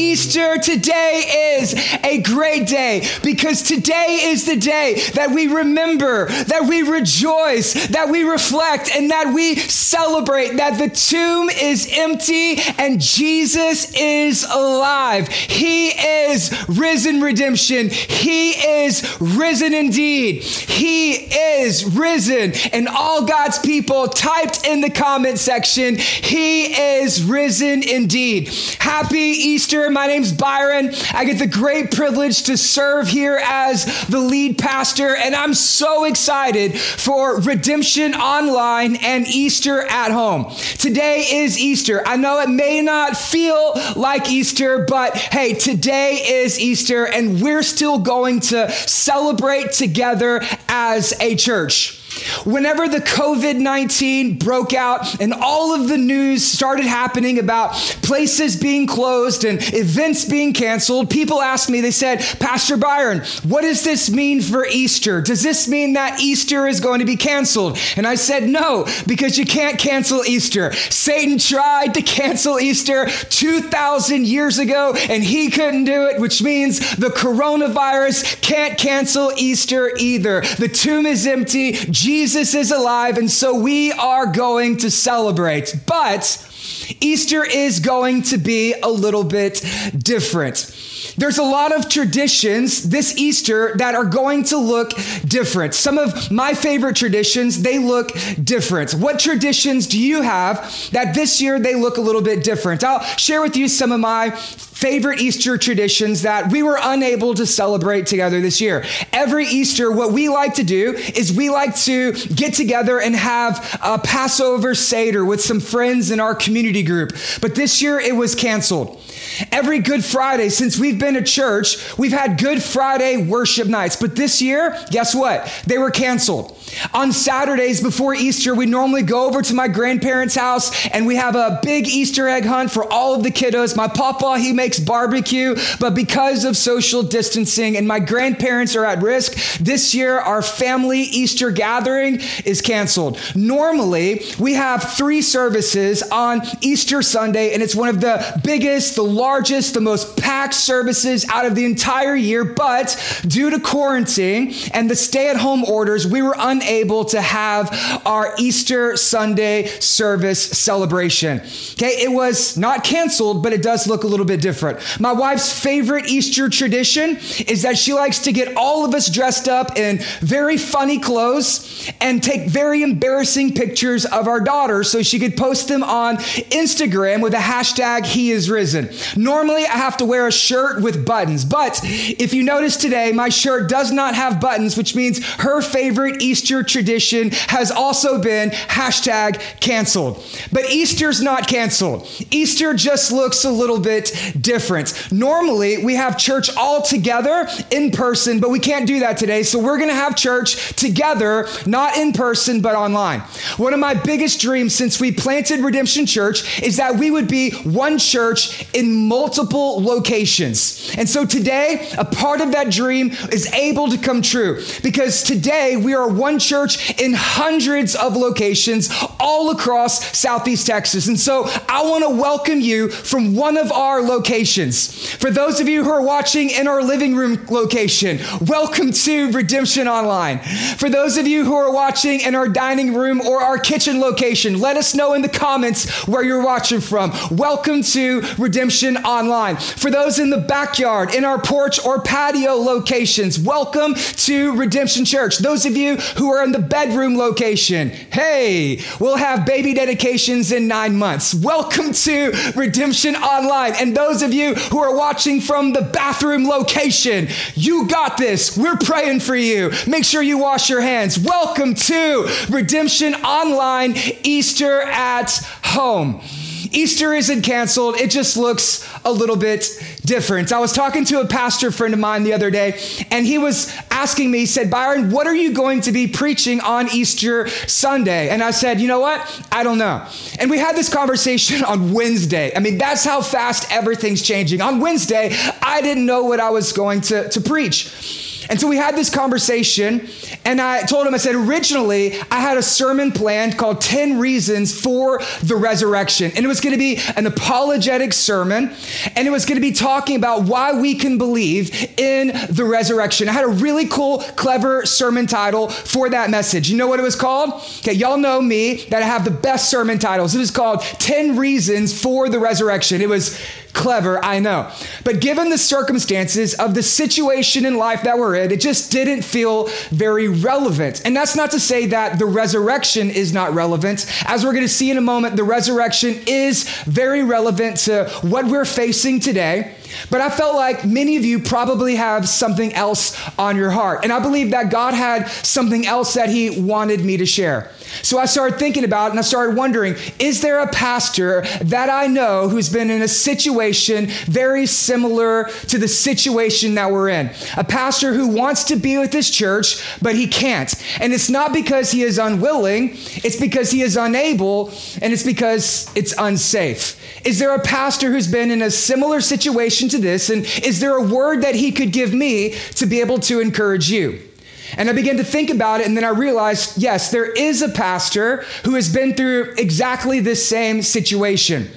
Easter. Today is a great day because today is the day that we remember, that we rejoice, that we reflect, and that we celebrate that the tomb is empty and Jesus is alive. He is risen redemption. He is risen indeed. He is risen. And all God's people typed in the comment section, He is risen indeed. Happy Easter. My name's Byron. I get the great privilege to serve here as the lead pastor, and I'm so excited for Redemption Online and Easter at Home. Today is Easter. I know it may not feel like Easter, but hey, today is Easter, and we're still going to celebrate together as a church. Whenever the COVID 19 broke out and all of the news started happening about places being closed and events being canceled, people asked me, they said, Pastor Byron, what does this mean for Easter? Does this mean that Easter is going to be canceled? And I said, no, because you can't cancel Easter. Satan tried to cancel Easter 2,000 years ago and he couldn't do it, which means the coronavirus can't cancel Easter either. The tomb is empty. Jesus is alive, and so we are going to celebrate. But Easter is going to be a little bit different. There's a lot of traditions this Easter that are going to look different. Some of my favorite traditions, they look different. What traditions do you have that this year they look a little bit different? I'll share with you some of my favorite Easter traditions that we were unable to celebrate together this year. Every Easter, what we like to do is we like to get together and have a Passover Seder with some friends in our community group. But this year it was canceled. Every Good Friday, since we've been a church, we've had Good Friday worship nights. But this year, guess what? They were canceled. On Saturdays before Easter, we normally go over to my grandparents' house and we have a big Easter egg hunt for all of the kiddos. My papa, he makes barbecue, but because of social distancing and my grandparents are at risk, this year our family Easter gathering is canceled. Normally, we have three services on Easter Sunday, and it's one of the biggest, the largest, the most packed services out of the entire year. But due to quarantine and the stay at home orders, we were unable to have our Easter Sunday service celebration. Okay, it was not canceled, but it does look a little bit different. My wife's favorite Easter tradition is that she likes to get all of us dressed up in very funny clothes and take very embarrassing pictures of our daughter so she could post them on Instagram with a hashtag He is Risen. Normally, I have to wear a shirt with buttons, but if you notice today, my shirt does not have buttons, which means her favorite Easter tradition has also been hashtag canceled. But Easter's not canceled. Easter just looks a little bit different. Normally, we have church all together in person, but we can't do that today. So we're going to have church together, not in person, but online. One of my biggest dreams since we planted Redemption Church is that we would be one church in multiple locations. And so today, a part of that dream is able to come true because today we are one church in hundreds of locations all across Southeast Texas. And so I want to welcome you from one of our locations. For those of you who are watching in our living room location, welcome to Redemption Online. For those of you who are watching in our dining room or our kitchen location, let us know in the comments where you're watching from. Welcome to Redemption Online. For those in the backyard, in our porch or patio locations, welcome to Redemption Church. Those of you who are in the bedroom location, hey, we'll have baby dedications in nine months. Welcome to Redemption Online. And those of you who are watching from the bathroom location, you got this. We're praying for you. Make sure you wash your hands. Welcome to Redemption Online Easter at Home. Easter isn't canceled, it just looks a little bit different. I was talking to a pastor friend of mine the other day, and he was asking me, he said, Byron, what are you going to be preaching on Easter Sunday? And I said, you know what? I don't know. And we had this conversation on Wednesday. I mean, that's how fast everything's changing. On Wednesday, I didn't know what I was going to, to preach. And so we had this conversation, and I told him, I said, originally, I had a sermon planned called 10 Reasons for the Resurrection. And it was going to be an apologetic sermon, and it was going to be talking about why we can believe in the resurrection. I had a really cool, clever sermon title for that message. You know what it was called? Okay, y'all know me that I have the best sermon titles. It was called 10 Reasons for the Resurrection. It was clever, I know. But given the circumstances of the situation in life that we're in, it just didn't feel very relevant. And that's not to say that the resurrection is not relevant. As we're going to see in a moment, the resurrection is very relevant to what we're facing today. But I felt like many of you probably have something else on your heart. And I believe that God had something else that He wanted me to share. So I started thinking about it and I started wondering is there a pastor that I know who's been in a situation very similar to the situation that we're in? A pastor who wants to be with his church, but he can't. And it's not because he is unwilling, it's because he is unable, and it's because it's unsafe. Is there a pastor who's been in a similar situation to this? And is there a word that he could give me to be able to encourage you? And I began to think about it, and then I realized yes, there is a pastor who has been through exactly this same situation.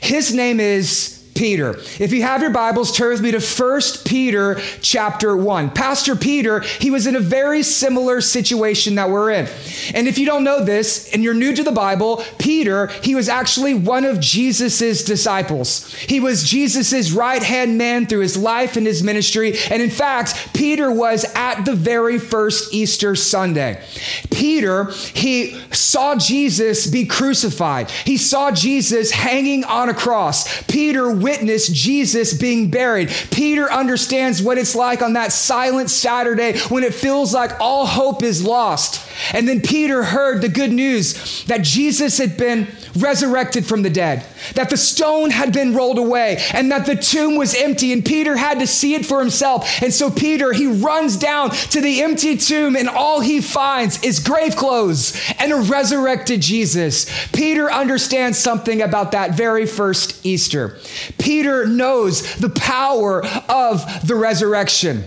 His name is Peter. If you have your Bibles, turn with me to 1 Peter chapter 1. Pastor Peter, he was in a very similar situation that we're in. And if you don't know this and you're new to the Bible, Peter, he was actually one of Jesus's disciples. He was Jesus's right-hand man through his life and his ministry. And in fact, Peter was at the very first Easter Sunday. Peter, he saw Jesus be crucified. He saw Jesus hanging on a cross. Peter witnessed Jesus being buried. Peter understands what it's like on that silent Saturday when it feels like all hope is lost. And then Peter heard the good news that Jesus had been resurrected from the dead, that the stone had been rolled away, and that the tomb was empty. And Peter had to see it for himself. And so Peter, he runs down to the empty tomb, and all he finds is grave clothes and a resurrected Jesus. Peter understands something about that very first Easter. Peter knows the power of the resurrection.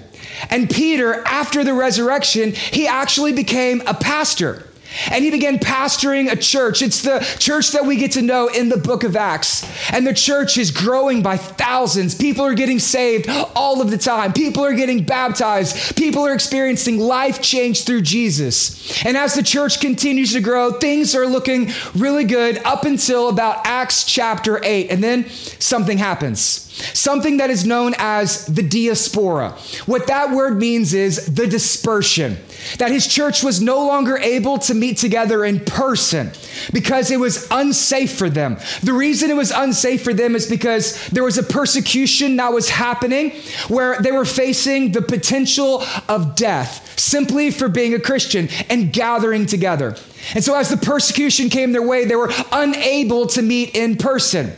And Peter, after the resurrection, he actually became a pastor. And he began pastoring a church. It's the church that we get to know in the book of Acts. And the church is growing by thousands. People are getting saved all of the time. People are getting baptized. People are experiencing life change through Jesus. And as the church continues to grow, things are looking really good up until about Acts chapter 8. And then something happens something that is known as the diaspora. What that word means is the dispersion, that his church was no longer able to meet together in person because it was unsafe for them. The reason it was unsafe for them is because there was a persecution that was happening where they were facing the potential of death simply for being a Christian and gathering together. And so, as the persecution came their way, they were unable to meet in person.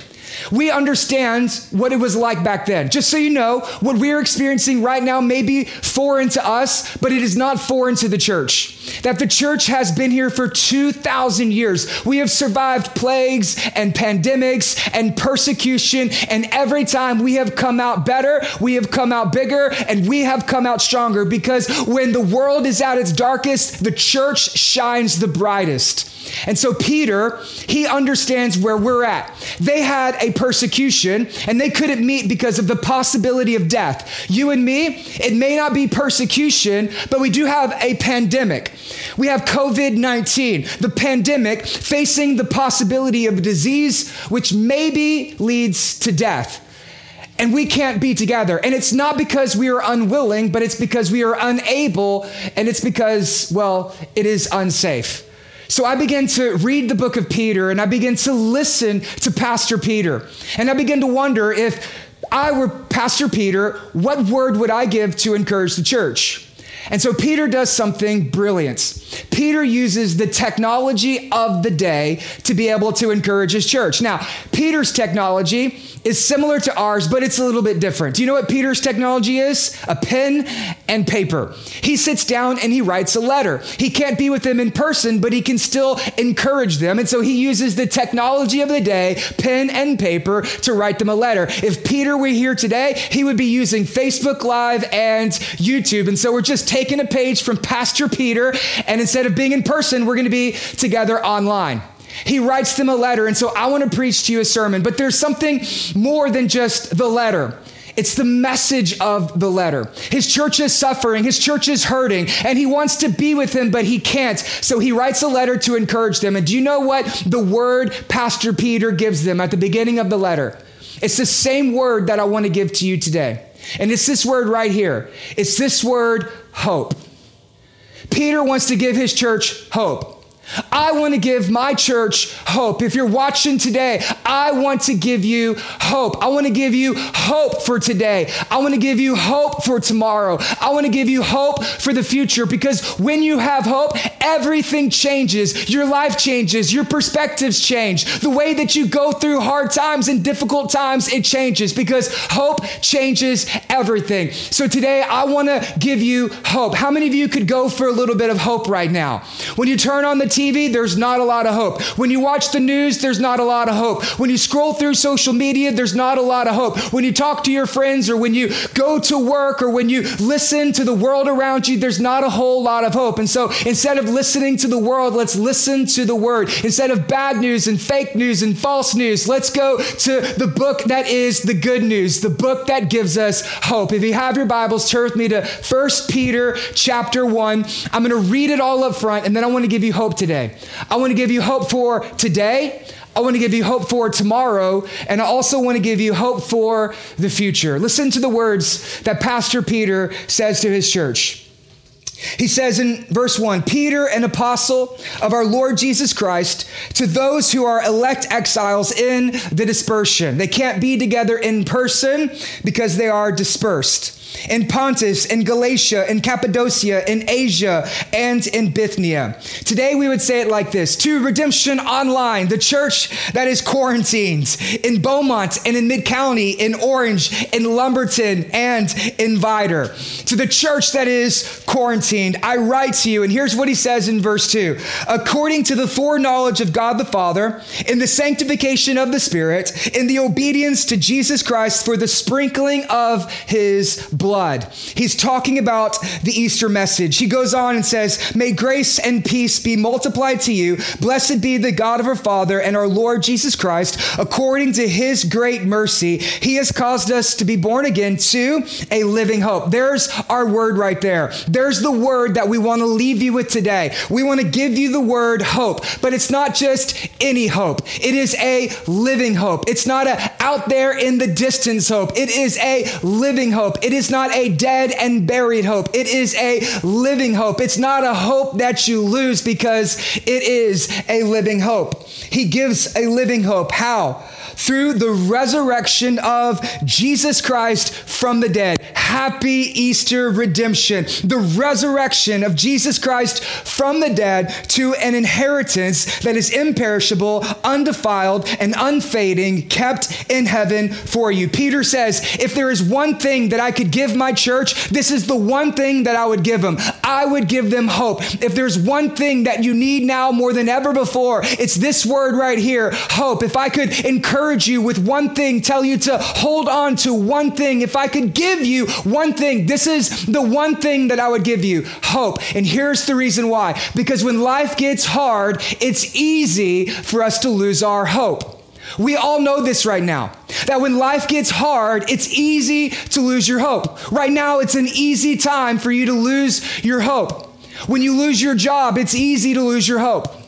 We understand what it was like back then. Just so you know, what we're experiencing right now may be foreign to us, but it is not foreign to the church. That the church has been here for 2,000 years. We have survived plagues and pandemics and persecution, and every time we have come out better, we have come out bigger, and we have come out stronger because when the world is at its darkest, the church shines the brightest. And so Peter, he understands where we're at. They had a persecution and they couldn't meet because of the possibility of death. You and me, it may not be persecution, but we do have a pandemic. We have COVID 19, the pandemic facing the possibility of disease which maybe leads to death and we can't be together. And it's not because we are unwilling, but it's because we are unable, and it's because, well, it is unsafe. So I began to read the book of Peter and I began to listen to Pastor Peter. And I began to wonder if I were Pastor Peter, what word would I give to encourage the church? And so Peter does something brilliant. Peter uses the technology of the day to be able to encourage his church. Now, Peter's technology is similar to ours, but it's a little bit different. Do you know what Peter's technology is? A pen and paper. He sits down and he writes a letter. He can't be with them in person, but he can still encourage them. And so he uses the technology of the day, pen and paper, to write them a letter. If Peter were here today, he would be using Facebook Live and YouTube. And so we're just taking a page from Pastor Peter, and instead of being in person, we're going to be together online. He writes them a letter. And so I want to preach to you a sermon, but there's something more than just the letter. It's the message of the letter. His church is suffering, his church is hurting, and he wants to be with them, but he can't. So he writes a letter to encourage them. And do you know what the word Pastor Peter gives them at the beginning of the letter? It's the same word that I want to give to you today. And it's this word right here. It's this word, hope. Peter wants to give his church hope. I want to give my church hope. If you're watching today, I want to give you hope. I want to give you hope for today. I want to give you hope for tomorrow. I want to give you hope for the future because when you have hope, everything changes. Your life changes. Your perspectives change. The way that you go through hard times and difficult times, it changes because hope changes everything. So today, I want to give you hope. How many of you could go for a little bit of hope right now? When you turn on the TV, TV, there's not a lot of hope. When you watch the news, there's not a lot of hope. When you scroll through social media, there's not a lot of hope. When you talk to your friends or when you go to work or when you listen to the world around you, there's not a whole lot of hope. And so instead of listening to the world, let's listen to the word. Instead of bad news and fake news and false news, let's go to the book that is the good news, the book that gives us hope. If you have your Bibles, turn with me to 1 Peter chapter 1. I'm going to read it all up front and then I want to give you hope today. I want to give you hope for today. I want to give you hope for tomorrow, and I also want to give you hope for the future. Listen to the words that Pastor Peter says to his church. He says in verse 1 Peter, an apostle of our Lord Jesus Christ, to those who are elect exiles in the dispersion. They can't be together in person because they are dispersed in Pontus, in Galatia, in Cappadocia, in Asia, and in Bithynia. Today we would say it like this to Redemption Online, the church that is quarantined in Beaumont and in Mid County, in Orange, in Lumberton, and in Vidor. To the church that is quarantined, I write to you, and here's what he says in verse 2 according to the foreknowledge of God the Father, in the sanctification of the Spirit, in the obedience to Jesus Christ for the sprinkling of his blood. He's talking about the Easter message. He goes on and says, May grace and peace be multiplied to you. Blessed be the God of our Father and our Lord Jesus Christ. According to his great mercy, he has caused us to be born again to a living hope. There's our word right there. There's the word that we want to leave you with today. We want to give you the word hope, but it's not just any hope. It is a living hope. It's not a out there in the distance hope. It is a living hope. It is not a dead and buried hope. It is a living hope. It's not a hope that you lose because it is a living hope. He gives a living hope. How? Through the resurrection of Jesus Christ from the dead. Happy Easter redemption. The resurrection of Jesus Christ from the dead to an inheritance that is imperishable, undefiled, and unfading, kept in heaven for you. Peter says, if there is one thing that I could give my church, this is the one thing that I would give them. I would give them hope. If there's one thing that you need now more than ever before, it's this word right here, hope. If I could encourage encourage you with one thing, tell you to hold on to one thing, if I could give you one thing, this is the one thing that I would give you hope. And here's the reason why because when life gets hard, it's easy for us to lose our hope. We all know this right now. That when life gets hard, it's easy to lose your hope. Right now, it's an easy time for you to lose your hope. When you lose your job, it's easy to lose your hope.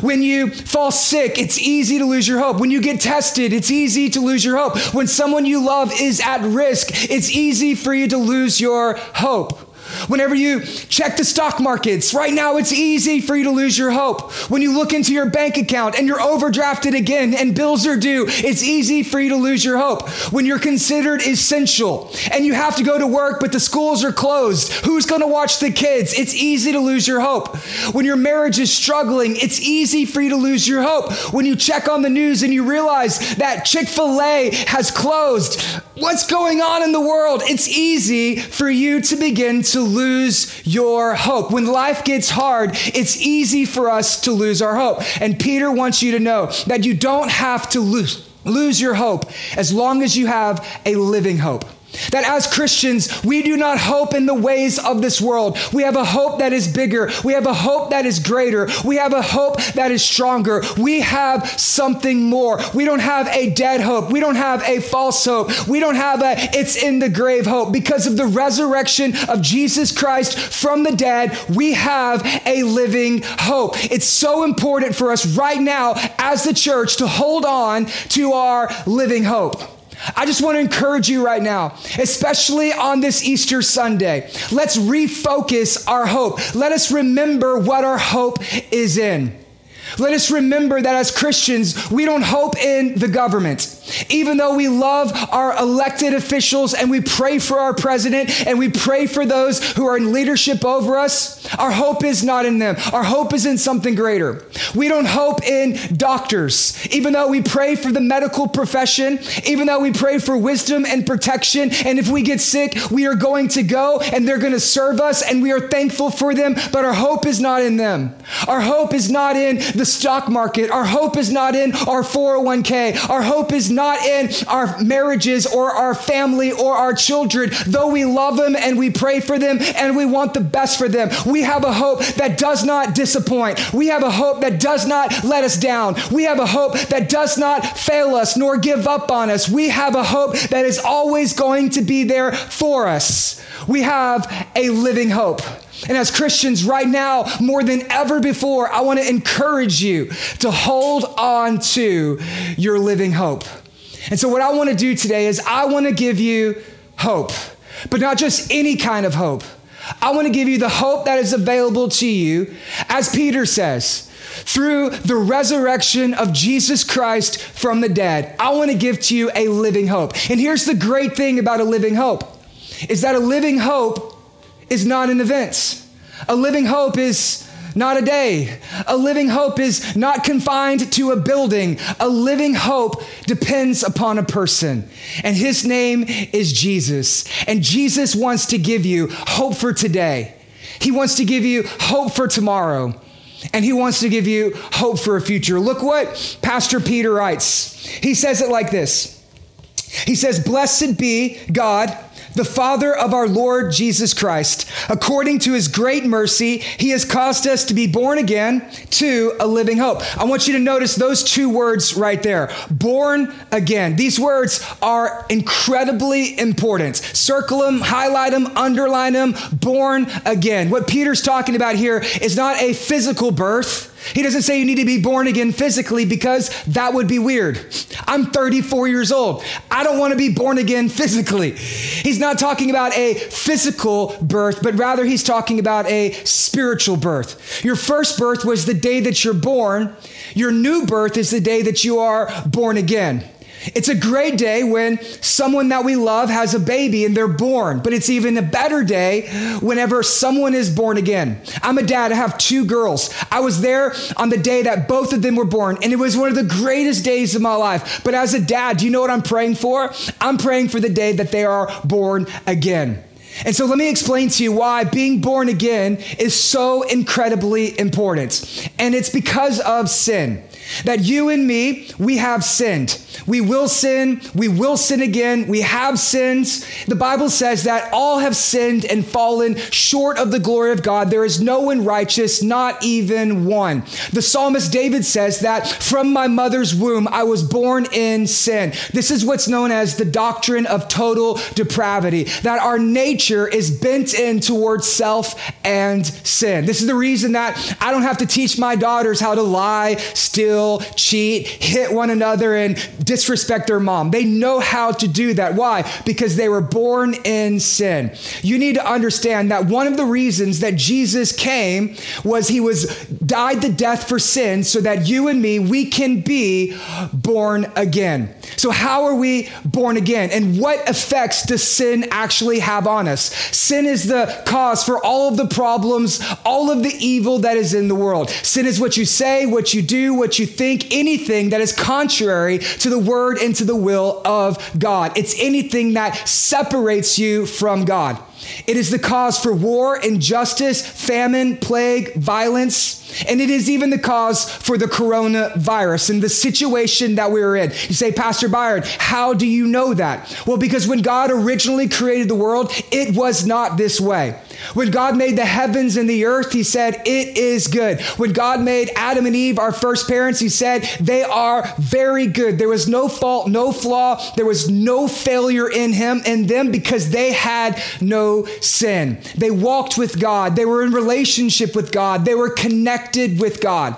When you fall sick, it's easy to lose your hope. When you get tested, it's easy to lose your hope. When someone you love is at risk, it's easy for you to lose your hope. Whenever you check the stock markets, right now it's easy for you to lose your hope. When you look into your bank account and you're overdrafted again and bills are due, it's easy for you to lose your hope. When you're considered essential and you have to go to work, but the schools are closed, who's going to watch the kids? It's easy to lose your hope. When your marriage is struggling, it's easy for you to lose your hope. When you check on the news and you realize that Chick fil A has closed, what's going on in the world? It's easy for you to begin to lose your hope. When life gets hard, it's easy for us to lose our hope. And Peter wants you to know that you don't have to lose, lose your hope as long as you have a living hope. That as Christians, we do not hope in the ways of this world. We have a hope that is bigger. We have a hope that is greater. We have a hope that is stronger. We have something more. We don't have a dead hope. We don't have a false hope. We don't have a it's in the grave hope. Because of the resurrection of Jesus Christ from the dead, we have a living hope. It's so important for us right now as the church to hold on to our living hope. I just want to encourage you right now, especially on this Easter Sunday. Let's refocus our hope. Let us remember what our hope is in. Let us remember that as Christians, we don't hope in the government. Even though we love our elected officials and we pray for our president and we pray for those who are in leadership over us, our hope is not in them. Our hope is in something greater. We don't hope in doctors. Even though we pray for the medical profession, even though we pray for wisdom and protection, and if we get sick, we are going to go and they're going to serve us and we are thankful for them, but our hope is not in them. Our hope is not in the stock market. Our hope is not in our 401k. Our hope is not in our marriages or our family or our children, though we love them and we pray for them and we want the best for them. We have a hope that does not disappoint. We have a hope that does not let us down. We have a hope that does not fail us nor give up on us. We have a hope that is always going to be there for us. We have a living hope. And as Christians, right now, more than ever before, I want to encourage you to hold on to your living hope. And so, what I want to do today is I want to give you hope, but not just any kind of hope. I want to give you the hope that is available to you, as Peter says, through the resurrection of Jesus Christ from the dead. I want to give to you a living hope. And here's the great thing about a living hope is that a living hope is not an event. A living hope is not a day. A living hope is not confined to a building. A living hope depends upon a person. And his name is Jesus. And Jesus wants to give you hope for today. He wants to give you hope for tomorrow. And he wants to give you hope for a future. Look what Pastor Peter writes. He says it like this He says, Blessed be God the Father of our Lord Jesus Christ. According to his great mercy, he has caused us to be born again to a living hope. I want you to notice those two words right there born again. These words are incredibly important. Circle them, highlight them, underline them. Born again. What Peter's talking about here is not a physical birth. He doesn't say you need to be born again physically because that would be weird. I'm 34 years old. I don't want to be born again physically. He's not talking about a physical birth, but rather he's talking about a spiritual birth. Your first birth was the day that you're born. Your new birth is the day that you are born again. It's a great day when someone that we love has a baby and they're born, but it's even a better day whenever someone is born again. I'm a dad, I have two girls. I was there on the day that both of them were born, and it was one of the greatest days of my life. But as a dad, do you know what I'm praying for? I'm praying for the day that they are born again. And so let me explain to you why being born again is so incredibly important. And it's because of sin. That you and me, we have sinned. We will sin. We will sin again. We have sins. The Bible says that all have sinned and fallen short of the glory of God. There is no one righteous, not even one. The psalmist David says that from my mother's womb, I was born in sin. This is what's known as the doctrine of total depravity, that our nature is bent in towards self and sin. This is the reason that I don't have to teach my daughters how to lie, steal, steal, cheat, hit one another, and disrespect their mom. They know how to do that. Why? Because they were born in sin. You need to understand that one of the reasons that Jesus came was he was died the death for sin so that you and me, we can be born again. So, how are we born again? And what effects does sin actually have on us? Sin is the cause for all of the problems, all of the evil that is in the world. Sin is what you say, what you do, what you think, anything that is contrary to the word and to the will of God. It's anything that separates you from God. It is the cause for war, injustice, famine, plague, violence. And it is even the cause for the coronavirus and the situation that we're in. You say, Pastor Byron, how do you know that? Well, because when God originally created the world, it was not this way. When God made the heavens and the earth, He said, It is good. When God made Adam and Eve, our first parents, He said, They are very good. There was no fault, no flaw, there was no failure in Him and them because they had no sin. They walked with God, they were in relationship with God, they were connected with God.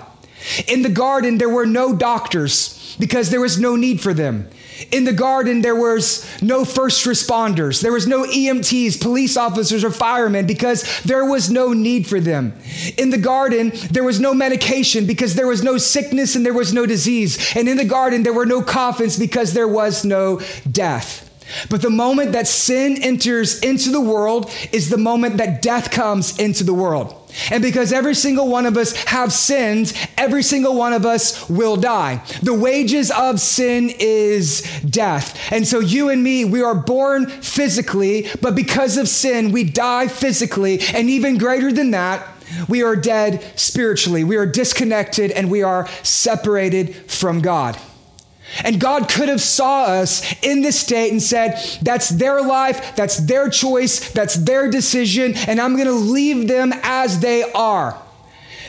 In the garden, there were no doctors because there was no need for them. In the garden, there was no first responders. There was no EMTs, police officers, or firemen because there was no need for them. In the garden, there was no medication because there was no sickness and there was no disease. And in the garden, there were no coffins because there was no death. But the moment that sin enters into the world is the moment that death comes into the world. And because every single one of us have sins, every single one of us will die. The wages of sin is death. And so you and me, we are born physically, but because of sin, we die physically. And even greater than that, we are dead spiritually. We are disconnected and we are separated from God. And God could have saw us in this state and said, that's their life, that's their choice, that's their decision, and I'm going to leave them as they are.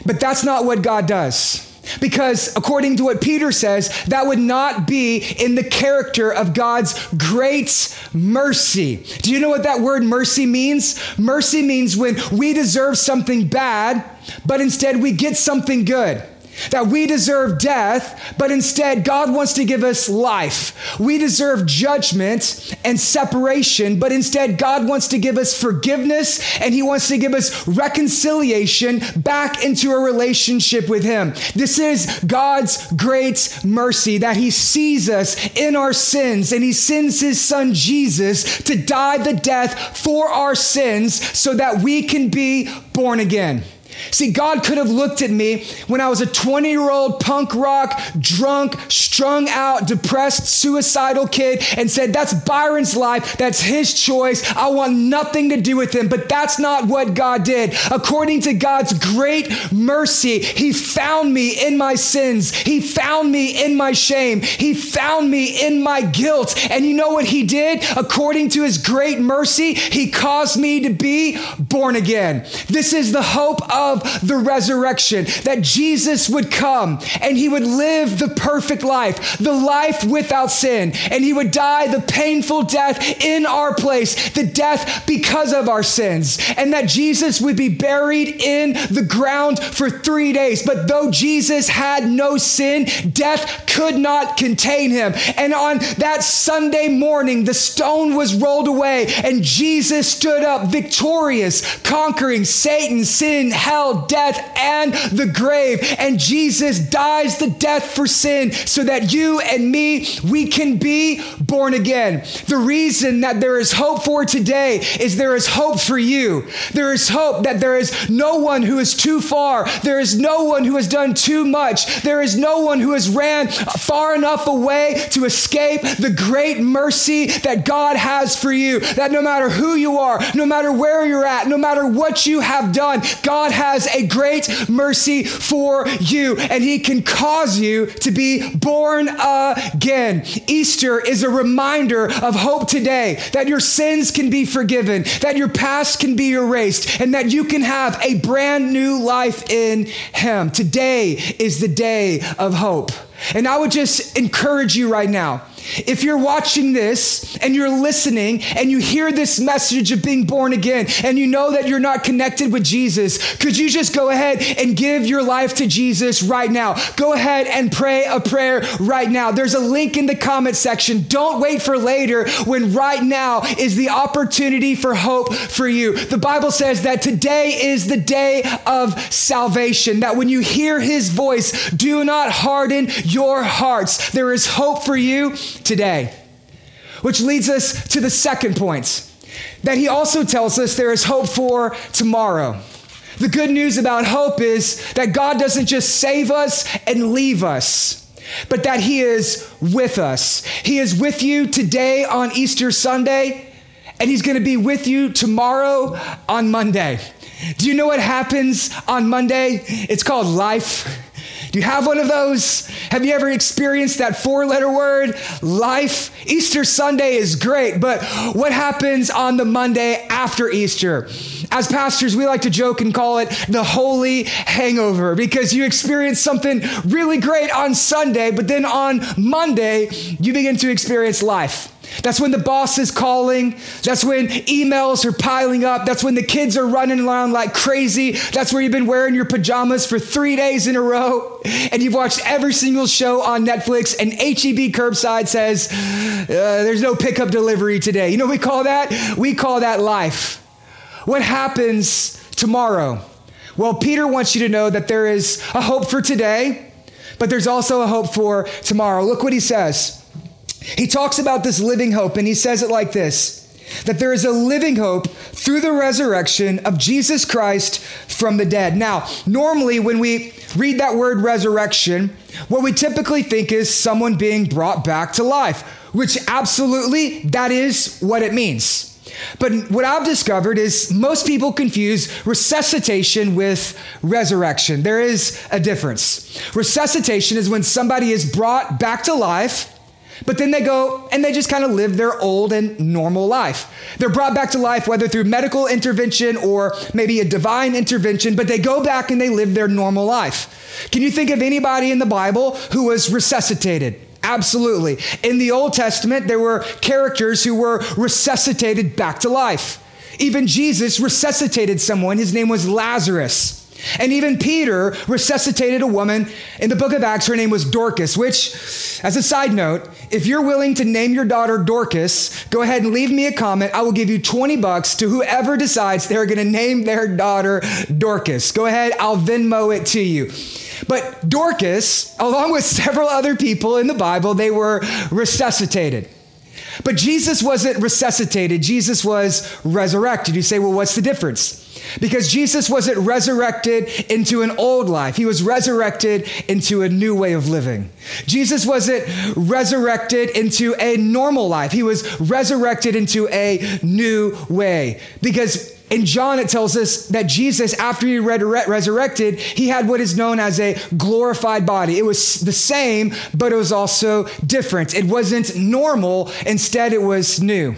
But that's not what God does. Because according to what Peter says, that would not be in the character of God's great mercy. Do you know what that word mercy means? Mercy means when we deserve something bad, but instead we get something good that we deserve death, but instead God wants to give us life. We deserve judgment and separation, but instead God wants to give us forgiveness and He wants to give us reconciliation back into a relationship with Him. This is God's great mercy that He sees us in our sins and He sends His Son Jesus to die the death for our sins so that we can be born again. See, God could have looked at me when I was a 20 year old punk rock, drunk, strung out, depressed, suicidal kid and said, That's Byron's life. That's his choice. I want nothing to do with him. But that's not what God did. According to God's great mercy, He found me in my sins. He found me in my shame. He found me in my guilt. And you know what He did? According to His great mercy, He caused me to be born again. This is the hope of of the resurrection, that Jesus would come and he would live the perfect life, the life without sin, and he would die the painful death in our place, the death because of our sins, and that Jesus would be buried in the ground for three days. But though Jesus had no sin, death could not contain him. And on that Sunday morning, the stone was rolled away, and Jesus stood up victorious, conquering Satan, sin, hell hell, death, and the grave. And Jesus dies the death for sin so that you and me, we can be born again. The reason that there is hope for today is there is hope for you. There is hope that there is no one who is too far. There is no one who has done too much. There is no one who has ran far enough away to escape the great mercy that God has for you. That no matter who you are, no matter where you're at, no matter what you have done, God has has a great mercy for you, and He can cause you to be born again. Easter is a reminder of hope today that your sins can be forgiven, that your past can be erased, and that you can have a brand new life in Him. Today is the day of hope. And I would just encourage you right now If you're watching this and you're listening and you hear this message of being born again and you know that you're not connected with Jesus, could you just go ahead and give your life to Jesus right now? Go ahead and pray a prayer right now. There's a link in the comment section. Don't wait for later when right now is the opportunity for hope for you. The Bible says that today is the day of salvation, that when you hear his voice, do not harden your hearts. There is hope for you today. Which leads us to the second point that he also tells us there is hope for tomorrow. The good news about hope is that God doesn't just save us and leave us but that He is with us. He is with you today on Easter Sunday, and He's going to be with you tomorrow on Monday. Do you know what happens on Monday? It's called life. Do you have one of those? Have you ever experienced that four letter word, life? Easter Sunday is great, but what happens on the Monday after Easter? As pastors, we like to joke and call it the holy hangover because you experience something really great on Sunday, but then on Monday, you begin to experience life. That's when the boss is calling. That's when emails are piling up. That's when the kids are running around like crazy. That's where you've been wearing your pajamas for three days in a row and you've watched every single show on Netflix and HEB Curbside says, uh, there's no pickup delivery today. You know we call that? We call that life. What happens tomorrow? Well, Peter wants you to know that there is a hope for today, but there's also a hope for tomorrow. Look what he says. He talks about this living hope, and he says it like this that there is a living hope through the resurrection of Jesus Christ from the dead. Now, normally when we read that word resurrection, what we typically think is someone being brought back to life, which absolutely that is what it means. But what I've discovered is most people confuse resuscitation with resurrection. There is a difference. Resuscitation is when somebody is brought back to life but then they go and they just kind of live their old and normal life. They're brought back to life, whether through medical intervention or maybe a divine intervention, but they go back and they live their normal life. Can you think of anybody in the Bible who was resuscitated? Absolutely. In the Old Testament, there were characters who were resuscitated back to life. Even Jesus resuscitated someone. His name was Lazarus. And even Peter resuscitated a woman in the book of Acts. Her name was Dorcas, which, as a side note, if you're willing to name your daughter Dorcas, go ahead and leave me a comment. I will give you 20 bucks to whoever decides they're going to name their daughter Dorcas. Go ahead, I'll Venmo it to you. But Dorcas, along with several other people in the Bible, they were resuscitated. But Jesus wasn't resuscitated, Jesus was resurrected. You say, well, what's the difference? Because Jesus wasn't resurrected into an old life. He was resurrected into a new way of living. Jesus wasn't resurrected into a normal life. He was resurrected into a new way. Because in John, it tells us that Jesus, after he resurrected, he had what is known as a glorified body. It was the same, but it was also different. It wasn't normal, instead, it was new.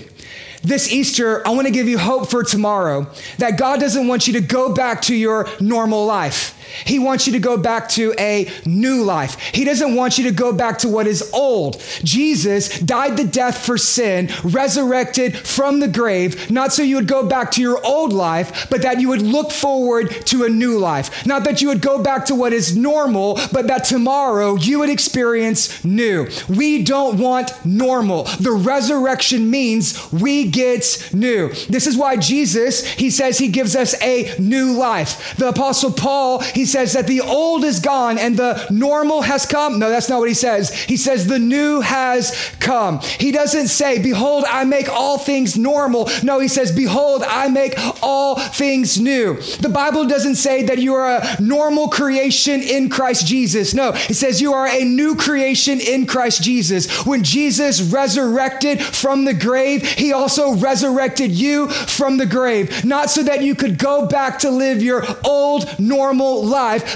This Easter, I want to give you hope for tomorrow that God doesn't want you to go back to your normal life. He wants you to go back to a new life. He doesn't want you to go back to what is old. Jesus died the death for sin, resurrected from the grave, not so you would go back to your old life, but that you would look forward to a new life. Not that you would go back to what is normal, but that tomorrow you would experience new. We don't want normal. The resurrection means we get new. This is why Jesus, he says he gives us a new life. The apostle Paul, he says that the old is gone and the normal has come. No, that's not what he says. He says the new has come. He doesn't say, Behold, I make all things normal. No, he says, Behold, I make all things new. The Bible doesn't say that you are a normal creation in Christ Jesus. No, it says you are a new creation in Christ Jesus. When Jesus resurrected from the grave, he also resurrected you from the grave, not so that you could go back to live your old normal life,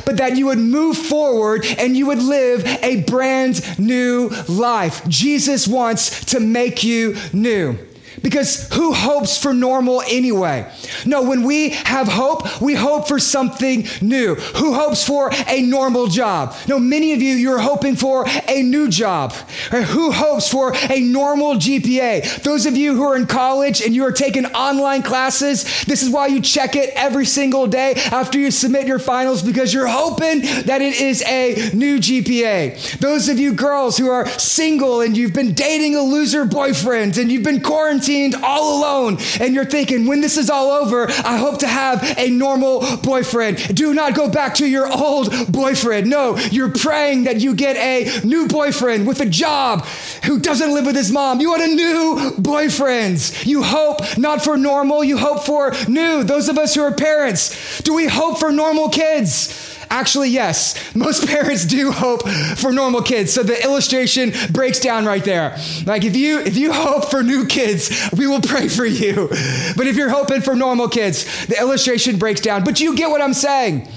but that you would move forward and you would live a brand new life. Jesus wants to make you new. Because who hopes for normal anyway? No, when we have hope, we hope for something new. Who hopes for a normal job? No, many of you, you're hoping for a new job. Who hopes for a normal GPA? Those of you who are in college and you are taking online classes, this is why you check it every single day after you submit your finals because you're hoping that it is a new GPA. Those of you girls who are single and you've been dating a loser boyfriend and you've been quarantined all alone and you're thinking, when this is all over, I hope to have a normal boyfriend. Do not go back to your old boyfriend. No, you're praying that you get a new boyfriend with a job who doesn't live with his mom. You want a new boyfriend. You hope not for normal, you hope for new. Those of us who are parents, do we hope for normal kids? Actually, yes. Most parents do hope for normal kids. So the illustration breaks down right there. Like if you if you hope for new kids, we will pray for you. But if you're hoping for normal kids, the illustration breaks down. But you get what I'm saying.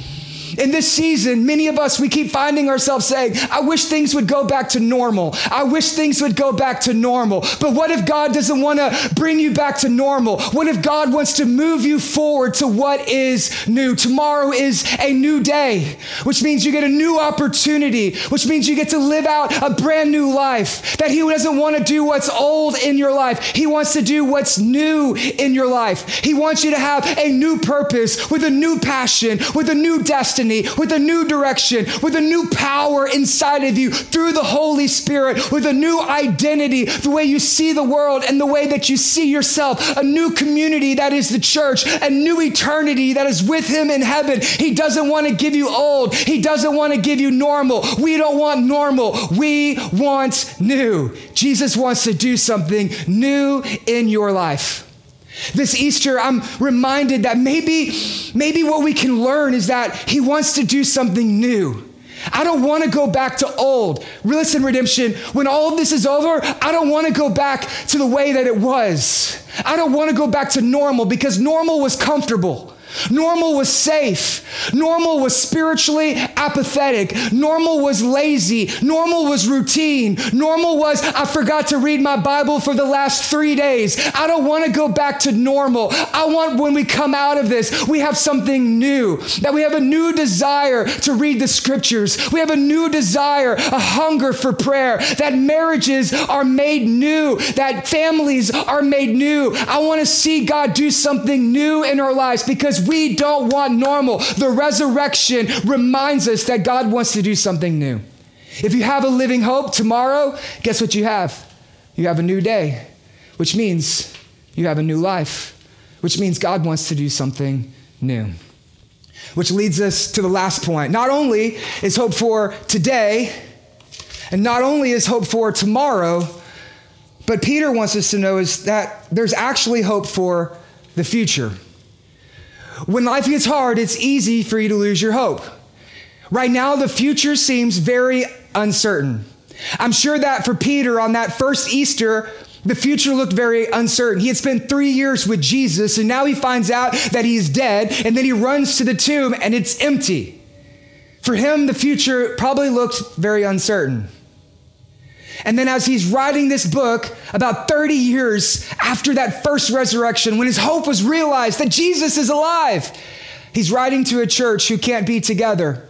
In this season, many of us, we keep finding ourselves saying, I wish things would go back to normal. I wish things would go back to normal. But what if God doesn't want to bring you back to normal? What if God wants to move you forward to what is new? Tomorrow is a new day, which means you get a new opportunity, which means you get to live out a brand new life. That He doesn't want to do what's old in your life, He wants to do what's new in your life. He wants you to have a new purpose with a new passion, with a new destiny destiny, with a new direction, with a new power inside of you through the Holy Spirit, with a new identity, the way you see the world and the way that you see yourself, a new community that is the church, a new eternity that is with Him in heaven. He doesn't want to give you old, He doesn't want to give you normal. We don't want normal, we want new. Jesus wants to do something new in your life. This Easter, I'm reminded that maybe, maybe what we can learn is that He wants to do something new. I don't want to go back to old. Listen, redemption, when all of this is over, I don't want to go back to the way that it was. I don't want to go back to normal because normal was comfortable. Normal was safe. Normal was spiritually apathetic. Normal was lazy. Normal was routine. Normal was, I forgot to read my Bible for the last three days. I don't want to go back to normal. I want when we come out of this, we have something new, that we have a new desire to read the scriptures. We have a new desire, a hunger for prayer, that marriages are made new, that families are made new. I want to see God do something new in our lives because we don't want normal. The resurrection reminds us that God wants to do something new. If you have a living hope tomorrow, guess what you have? You have a new day, which means you have a new life, which means God wants to do something new. Which leads us to the last point. Not only is hope for today, and not only is hope for tomorrow, but Peter wants us to know is that there's actually hope for the future. When life gets hard, it's easy for you to lose your hope. Right now, the future seems very uncertain. I'm sure that for Peter on that first Easter, the future looked very uncertain. He had spent three years with Jesus, and now he finds out that he's dead, and then he runs to the tomb and it's empty. For him, the future probably looked very uncertain. And then, as he's writing this book, about 30 years after that first resurrection, when his hope was realized that Jesus is alive, he's writing to a church who can't be together.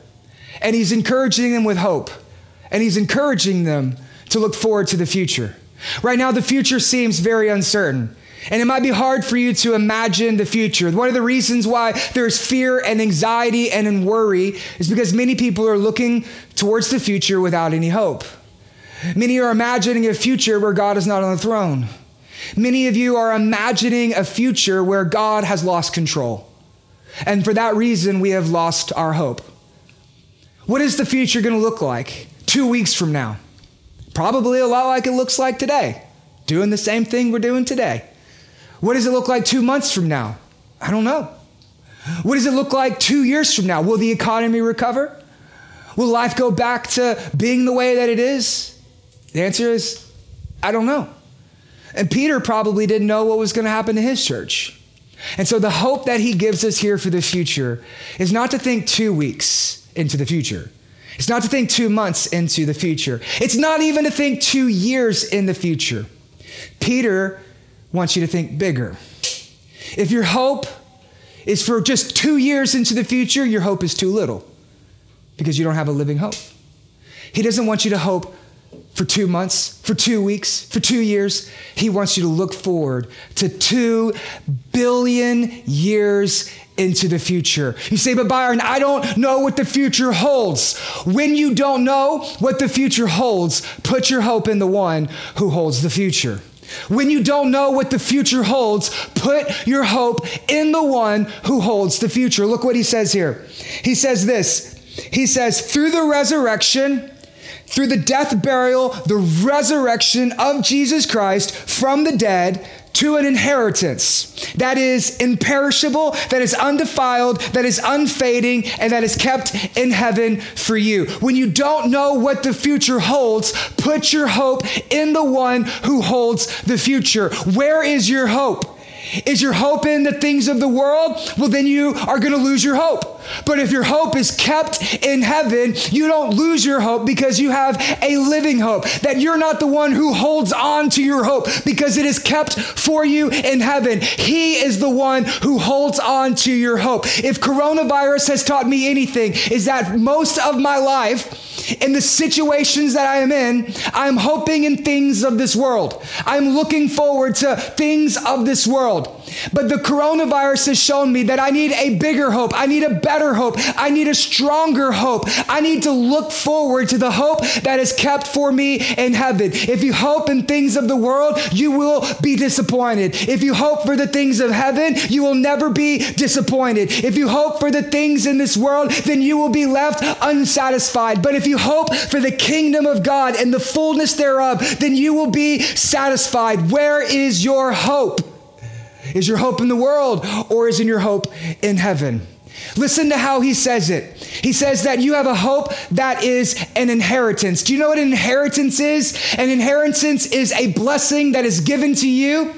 And he's encouraging them with hope. And he's encouraging them to look forward to the future. Right now, the future seems very uncertain. And it might be hard for you to imagine the future. One of the reasons why there's fear and anxiety and worry is because many people are looking towards the future without any hope. Many are imagining a future where God is not on the throne. Many of you are imagining a future where God has lost control. And for that reason, we have lost our hope. What is the future going to look like two weeks from now? Probably a lot like it looks like today, doing the same thing we're doing today. What does it look like two months from now? I don't know. What does it look like two years from now? Will the economy recover? Will life go back to being the way that it is? The answer is, I don't know. And Peter probably didn't know what was going to happen to his church. And so the hope that he gives us here for the future is not to think two weeks into the future. It's not to think two months into the future. It's not even to think two years in the future. Peter wants you to think bigger. If your hope is for just two years into the future, your hope is too little because you don't have a living hope. He doesn't want you to hope for two months, for two weeks, for two years. He wants you to look forward to two billion years into the future. You say, but Byron, I don't know what the future holds. When you don't know what the future holds, put your hope in the one who holds the future. When you don't know what the future holds, put your hope in the one who holds the future. Look what he says here. He says this. He says, through the resurrection, through the death, burial, the resurrection of Jesus Christ from the dead to an inheritance that is imperishable, that is undefiled, that is unfading, and that is kept in heaven for you. When you don't know what the future holds, put your hope in the one who holds the future. Where is your hope? Is your hope in the things of the world? Well, then you are going to lose your hope. But if your hope is kept in heaven, you don't lose your hope because you have a living hope. That you're not the one who holds on to your hope because it is kept for you in heaven. He is the one who holds on to your hope. If coronavirus has taught me anything, is that most of my life, in the situations that I am in, I'm hoping in things of this world. I'm looking forward to things of this world. But the coronavirus has shown me that I need a bigger hope. I need a better hope. I need a stronger hope. I need to look forward to the hope that is kept for me in heaven. If you hope in things of the world, you will be disappointed. If you hope for the things of heaven, you will never be disappointed. If you hope for the things in this world, then you will be left unsatisfied. But if you hope for the kingdom of God and the fullness thereof, then you will be satisfied. Where is your hope? Is your hope in the world or is in your hope in heaven? Listen to how he says it. He says that you have a hope that is an inheritance. Do you know what an inheritance is? An inheritance is a blessing that is given to you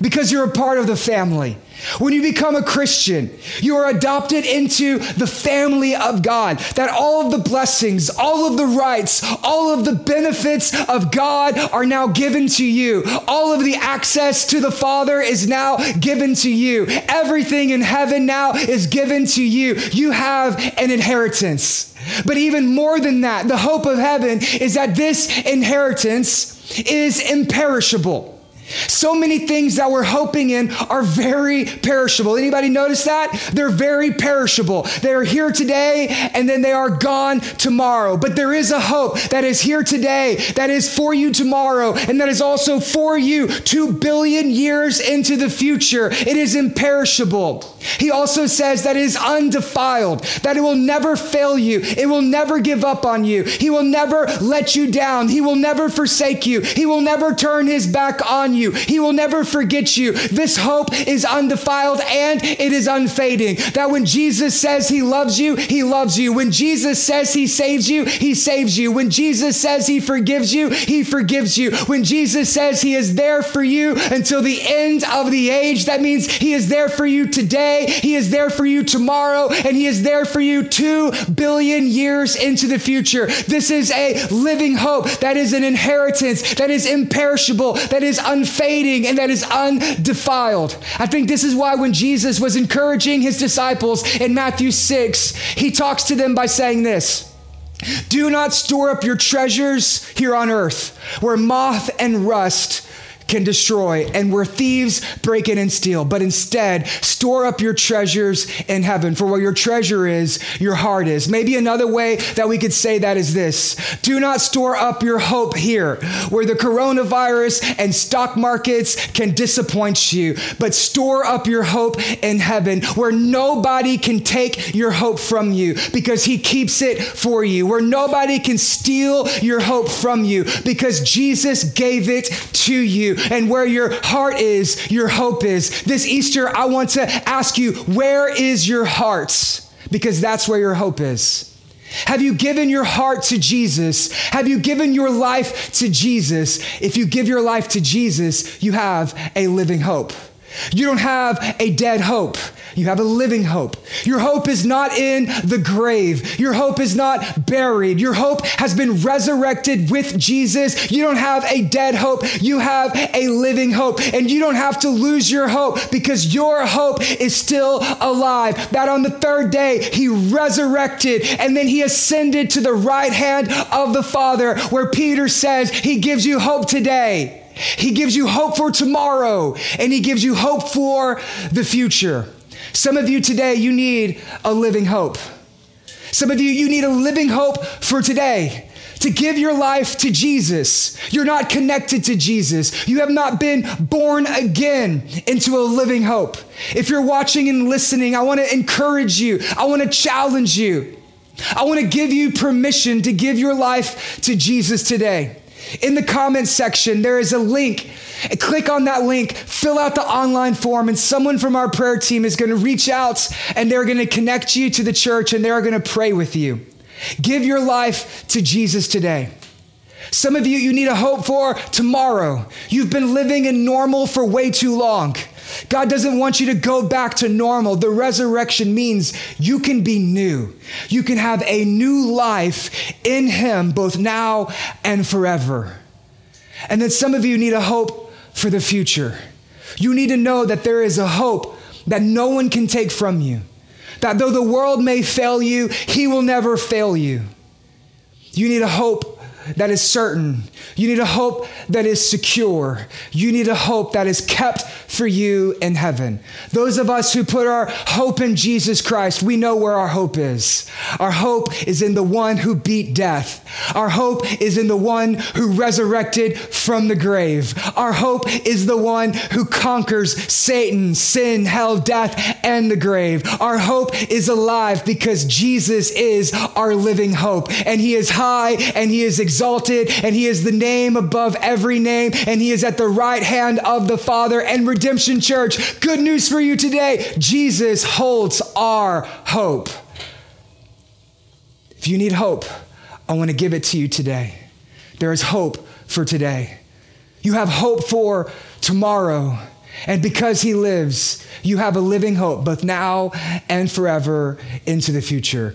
because you're a part of the family. When you become a Christian, you are adopted into the family of God. That all of the blessings, all of the rights, all of the benefits of God are now given to you. All of the access to the Father is now given to you. Everything in heaven now is given to you. You have an inheritance. But even more than that, the hope of heaven is that this inheritance is imperishable. So many things that we're hoping in are very perishable. Anybody notice that? They're very perishable. They are here today and then they are gone tomorrow. But there is a hope that is here today, that is for you tomorrow, and that is also for you two billion years into the future. It is imperishable. He also says that it is undefiled, that it will never fail you. It will never give up on you. He will never let you down. He will never forsake you. He will never turn his back on you. He will never forget you. This hope is undefiled and it is unfading. That when Jesus says he loves you, he loves you. When Jesus says he saves you, he saves you. When Jesus says he forgives you, he forgives you. When Jesus says he is there for you until the end of the age, that means he is there for you today, he is there for you tomorrow, and he is there for you two billion years into the future. This is a living hope that is an inheritance that is imperishable, that is unfading unfading and that is undefiled. I think this is why when Jesus was encouraging his disciples in Matthew 6, he talks to them by saying this. Do not store up your treasures here on earth where moth and rust can destroy and where thieves break in and steal. But instead, store up your treasures in heaven. For where your treasure is, your heart is. Maybe another way that we could say that is this Do not store up your hope here, where the coronavirus and stock markets can disappoint you, but store up your hope in heaven, where nobody can take your hope from you because he keeps it for you, where nobody can steal your hope from you because Jesus gave it to you and where your heart is, your hope is. This Easter, I want to ask you, where is your heart? Because that's where your hope is. Have you given your heart to Jesus? Have you given your life to Jesus? If you give your life to Jesus, you have a living hope. You don't have a dead hope. You have a living hope. Your hope is not in the grave. Your hope is not buried. Your hope has been resurrected with Jesus. You don't have a dead hope. You have a living hope. And you don't have to lose your hope because your hope is still alive. That on the third day, he resurrected and then he ascended to the right hand of the Father, where Peter says he gives you hope today. He gives you hope for tomorrow and he gives you hope for the future. Some of you today, you need a living hope. Some of you, you need a living hope for today to give your life to Jesus. You're not connected to Jesus. You have not been born again into a living hope. If you're watching and listening, I want to encourage you. I want to challenge you. I want to give you permission to give your life to Jesus today. In the comments section, there is a link. Click on that link, fill out the online form, and someone from our prayer team is going to reach out and they're going to connect you to the church and they're going to pray with you. Give your life to Jesus today. Some of you, you need a hope for tomorrow. You've been living in normal for way too long. God doesn't want you to go back to normal. The resurrection means you can be new. You can have a new life in Him, both now and forever. And then some of you need a hope for the future. You need to know that there is a hope that no one can take from you. That though the world may fail you, He will never fail you. You need a hope that is certain. You need a hope that is secure. You need a hope that is kept for you in heaven. Those of us who put our hope in Jesus Christ, we know where our hope is. Our hope is in the one who beat death. Our hope is in the one who resurrected from the grave. Our hope is the one who conquers Satan, sin, hell, death, and the grave. Our hope is alive because Jesus is our living hope. And he is high and he is exalted and he is the name above every name and he is at the right hand of the Father. And Redemption Church, good news for you today Jesus holds our hope. If you need hope, I want to give it to you today. There is hope for today. You have hope for tomorrow. And because he lives, you have a living hope, both now and forever into the future.